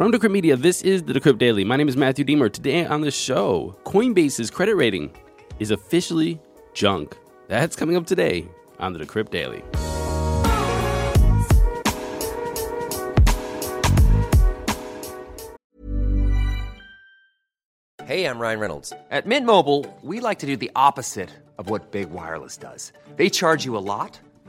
From Decrypt Media, this is the Decrypt Daily. My name is Matthew Deemer. Today on the show, Coinbase's credit rating is officially junk. That's coming up today on the Decrypt Daily. Hey, I'm Ryan Reynolds. At Mint Mobile, we like to do the opposite of what Big Wireless does. They charge you a lot,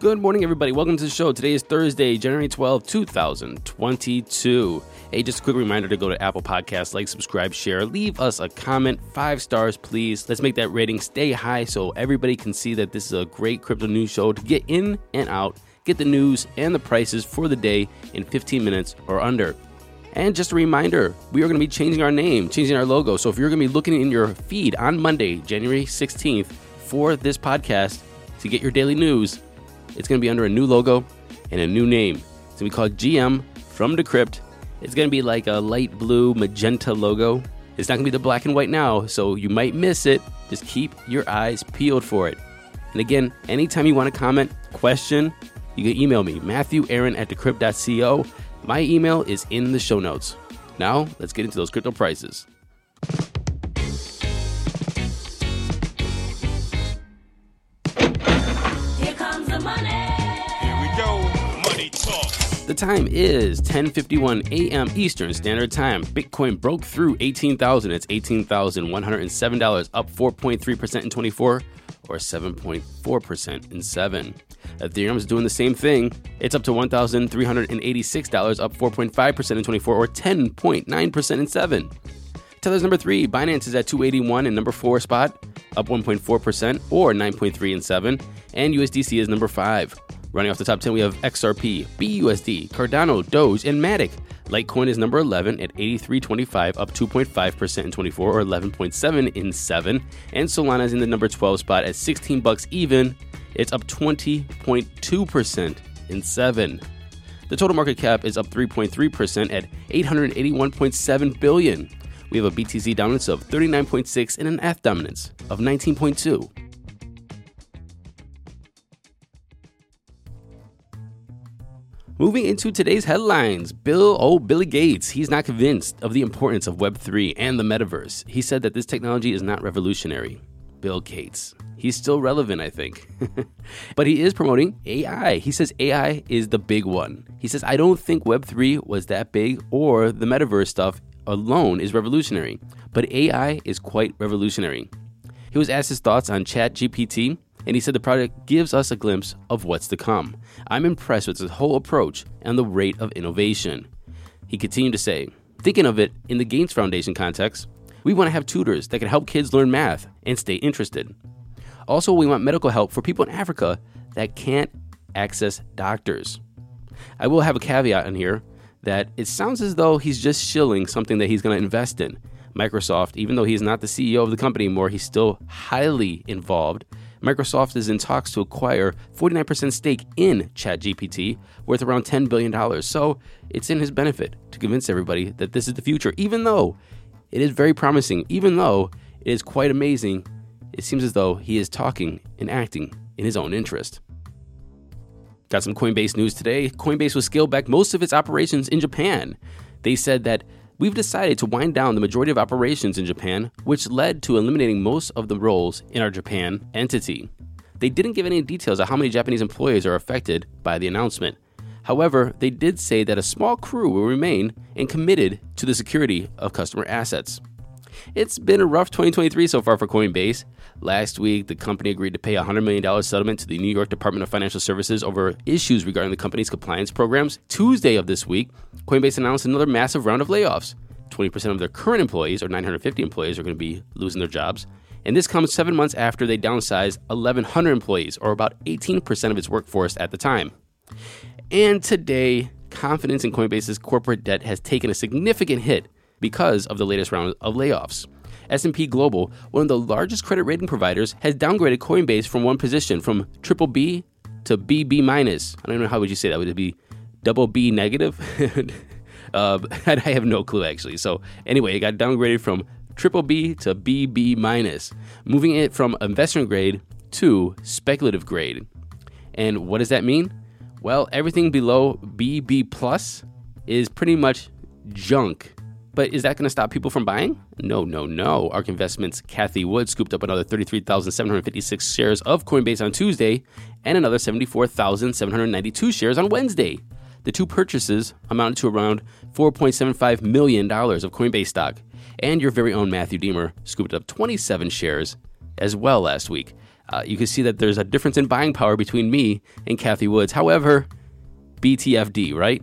Good morning, everybody. Welcome to the show. Today is Thursday, January 12, 2022. Hey, just a quick reminder to go to Apple Podcasts, like, subscribe, share, leave us a comment. Five stars, please. Let's make that rating stay high so everybody can see that this is a great crypto news show to get in and out, get the news and the prices for the day in 15 minutes or under. And just a reminder, we are going to be changing our name, changing our logo. So if you're going to be looking in your feed on Monday, January 16th, for this podcast to get your daily news, it's going to be under a new logo and a new name. It's going to be called GM from Decrypt. It's going to be like a light blue magenta logo. It's not going to be the black and white now, so you might miss it. Just keep your eyes peeled for it. And again, anytime you want to comment, question, you can email me, Matthew Aaron at decrypt.co. My email is in the show notes. Now, let's get into those crypto prices. Time is 10:51 a.m. Eastern Standard Time. Bitcoin broke through 18,000. It's $18,107, up 4.3% in 24 or 7.4% in 7. Ethereum is doing the same thing. It's up to $1,386, up 4.5% in 24 or 10.9% in 7. Tether's number 3, Binance is at 281 in number 4 spot, up 1.4% or 9.3 in 7, and USDC is number 5. Running off the top 10, we have XRP, BUSD, Cardano, Doge, and Matic. Litecoin is number 11 at 83.25, up 2.5% in 24 or 11.7 in 7. And Solana is in the number 12 spot at 16 bucks even. It's up 20.2% in 7. The total market cap is up 3.3% at 881.7 billion. We have a BTC dominance of 39.6 and an ETH dominance of 19.2. Moving into today's headlines, Bill, oh, Billy Gates, he's not convinced of the importance of Web3 and the metaverse. He said that this technology is not revolutionary. Bill Gates. He's still relevant, I think. but he is promoting AI. He says AI is the big one. He says, I don't think Web3 was that big or the metaverse stuff alone is revolutionary, but AI is quite revolutionary. He was asked his thoughts on ChatGPT, and he said the project gives us a glimpse of what's to come. I'm impressed with his whole approach and the rate of innovation. He continued to say, thinking of it in the Gates Foundation context, we want to have tutors that can help kids learn math and stay interested. Also, we want medical help for people in Africa that can't access doctors. I will have a caveat in here that it sounds as though he's just shilling something that he's going to invest in. Microsoft, even though he's not the CEO of the company anymore, he's still highly involved. Microsoft is in talks to acquire 49% stake in ChatGPT, worth around $10 billion. So it's in his benefit to convince everybody that this is the future, even though it is very promising, even though it is quite amazing. It seems as though he is talking and acting in his own interest. Got some Coinbase news today. Coinbase will scale back most of its operations in Japan. They said that we've decided to wind down the majority of operations in Japan, which led to eliminating most of the roles in our Japan entity. They didn't give any details on how many Japanese employees are affected by the announcement. However, they did say that a small crew will remain and committed to the security of customer assets. It's been a rough 2023 so far for Coinbase. Last week, the company agreed to pay a $100 million settlement to the New York Department of Financial Services over issues regarding the company's compliance programs. Tuesday of this week, Coinbase announced another massive round of layoffs. 20% of their current employees, or 950 employees, are going to be losing their jobs. And this comes seven months after they downsized 1,100 employees, or about 18% of its workforce at the time. And today, confidence in Coinbase's corporate debt has taken a significant hit because of the latest round of layoffs. S&P Global, one of the largest credit rating providers, has downgraded Coinbase from one position from triple B to BB minus. I don't know how would you say that. Would it be double B negative? uh, I have no clue actually. So anyway, it got downgraded from triple B to BB minus, moving it from investment grade to speculative grade. And what does that mean? Well, everything below BB plus is pretty much junk. But is that going to stop people from buying? No, no, no. ARK Investments' Cathie Wood scooped up another 33,756 shares of Coinbase on Tuesday and another 74,792 shares on Wednesday. The two purchases amounted to around $4.75 million of Coinbase stock. And your very own Matthew Diemer scooped up 27 shares as well last week. Uh, you can see that there's a difference in buying power between me and Cathie Woods. However, BTFD, right?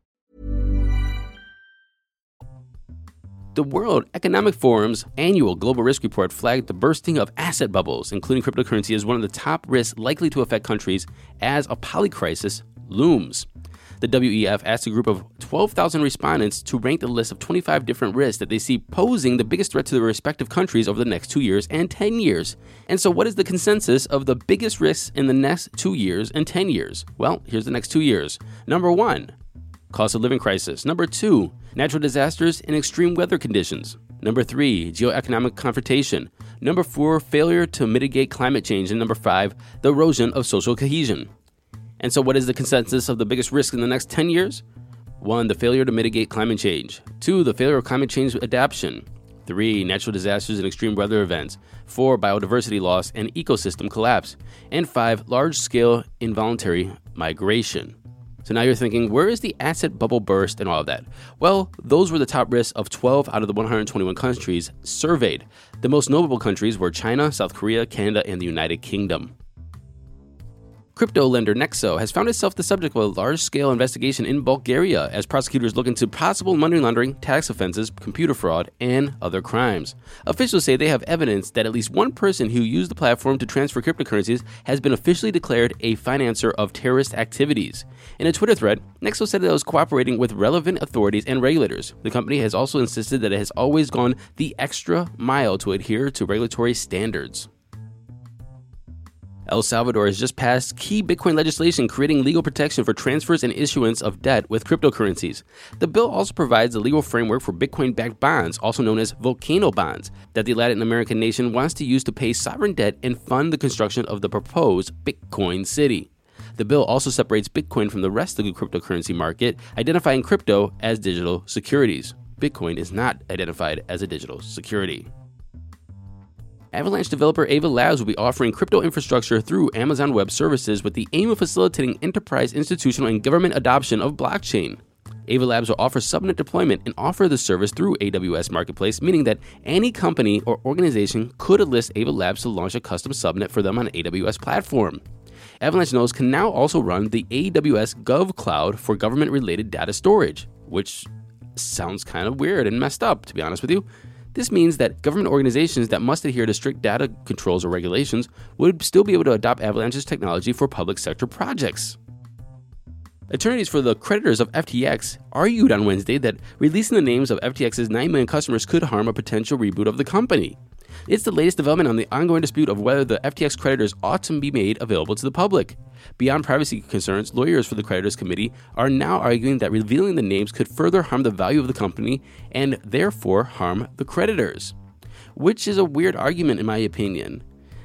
The World Economic Forum's annual global risk report flagged the bursting of asset bubbles, including cryptocurrency, as one of the top risks likely to affect countries as a polycrisis looms. The WEF asked a group of 12,000 respondents to rank the list of 25 different risks that they see posing the biggest threat to their respective countries over the next two years and 10 years. And so, what is the consensus of the biggest risks in the next two years and 10 years? Well, here's the next two years. Number one, cost of living crisis. Number two, natural disasters and extreme weather conditions. Number three, geoeconomic confrontation. Number four, failure to mitigate climate change. And number five, the erosion of social cohesion. And so, what is the consensus of the biggest risk in the next 10 years? One, the failure to mitigate climate change. Two, the failure of climate change adaptation. Three, natural disasters and extreme weather events. Four, biodiversity loss and ecosystem collapse. And five, large scale involuntary migration. So now you're thinking, where is the asset bubble burst and all of that? Well, those were the top risks of 12 out of the 121 countries surveyed. The most notable countries were China, South Korea, Canada, and the United Kingdom. Crypto lender Nexo has found itself the subject of a large scale investigation in Bulgaria as prosecutors look into possible money laundering, tax offenses, computer fraud, and other crimes. Officials say they have evidence that at least one person who used the platform to transfer cryptocurrencies has been officially declared a financer of terrorist activities. In a Twitter thread, Nexo said that it was cooperating with relevant authorities and regulators. The company has also insisted that it has always gone the extra mile to adhere to regulatory standards. El Salvador has just passed key Bitcoin legislation creating legal protection for transfers and issuance of debt with cryptocurrencies. The bill also provides a legal framework for Bitcoin backed bonds, also known as volcano bonds, that the Latin American nation wants to use to pay sovereign debt and fund the construction of the proposed Bitcoin city. The bill also separates Bitcoin from the rest of the cryptocurrency market, identifying crypto as digital securities. Bitcoin is not identified as a digital security. Avalanche developer Ava Labs will be offering crypto infrastructure through Amazon Web Services with the aim of facilitating enterprise, institutional, and government adoption of blockchain. Ava Labs will offer subnet deployment and offer the service through AWS Marketplace, meaning that any company or organization could enlist Ava Labs to launch a custom subnet for them on AWS platform. Avalanche nodes can now also run the AWS Gov Cloud for government related data storage, which sounds kind of weird and messed up, to be honest with you. This means that government organizations that must adhere to strict data controls or regulations would still be able to adopt Avalanche's technology for public sector projects. Attorneys for the creditors of FTX argued on Wednesday that releasing the names of FTX's 9 million customers could harm a potential reboot of the company. It's the latest development on the ongoing dispute of whether the FTX creditors ought to be made available to the public. Beyond privacy concerns, lawyers for the creditors committee are now arguing that revealing the names could further harm the value of the company and therefore harm the creditors. Which is a weird argument, in my opinion.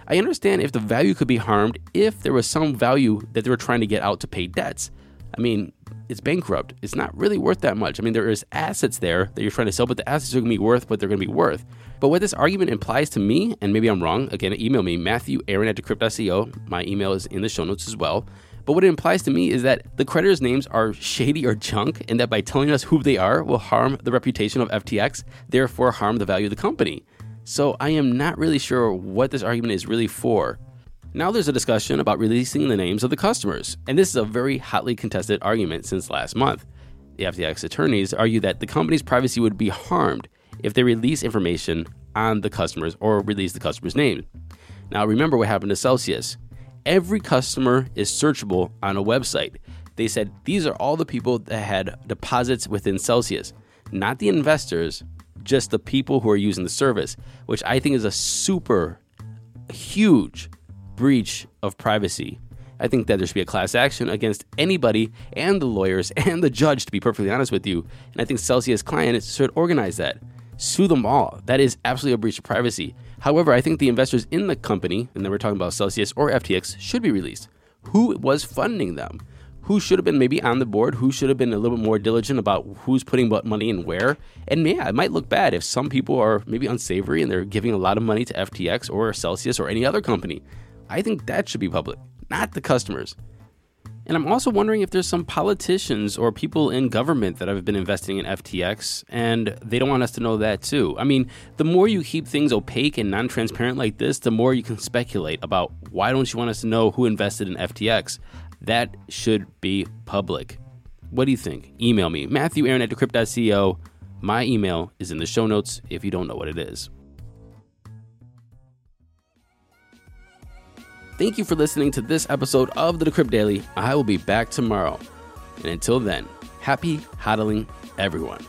I understand if the value could be harmed if there was some value that they were trying to get out to pay debts. I mean, it's bankrupt. It's not really worth that much. I mean, there is assets there that you're trying to sell, but the assets are going to be worth what they're going to be worth. But what this argument implies to me, and maybe I'm wrong, again, email me, Matthew Aaron at decrypt.co. My email is in the show notes as well. But what it implies to me is that the creditors' names are shady or junk, and that by telling us who they are will harm the reputation of FTX, therefore harm the value of the company. So I am not really sure what this argument is really for. Now there's a discussion about releasing the names of the customers, and this is a very hotly contested argument since last month. The FTX attorneys argue that the company's privacy would be harmed if they release information on the customers or release the customer's name. Now remember what happened to Celsius every customer is searchable on a website. They said these are all the people that had deposits within Celsius, not the investors, just the people who are using the service, which I think is a super huge breach of privacy. I think that there should be a class action against anybody and the lawyers and the judge, to be perfectly honest with you. And I think Celsius clients should organize that. Sue them all. That is absolutely a breach of privacy. However, I think the investors in the company, and then we're talking about Celsius or FTX, should be released. Who was funding them? Who should have been maybe on the board? Who should have been a little bit more diligent about who's putting what money in where? And yeah, it might look bad if some people are maybe unsavory and they're giving a lot of money to FTX or Celsius or any other company. I think that should be public, not the customers. And I'm also wondering if there's some politicians or people in government that have been investing in FTX and they don't want us to know that too. I mean, the more you keep things opaque and non transparent like this, the more you can speculate about why don't you want us to know who invested in FTX? That should be public. What do you think? Email me, Matthew Aaron at decrypt.co. My email is in the show notes if you don't know what it is. Thank you for listening to this episode of the Decrypt Daily. I will be back tomorrow. And until then, happy hodling, everyone.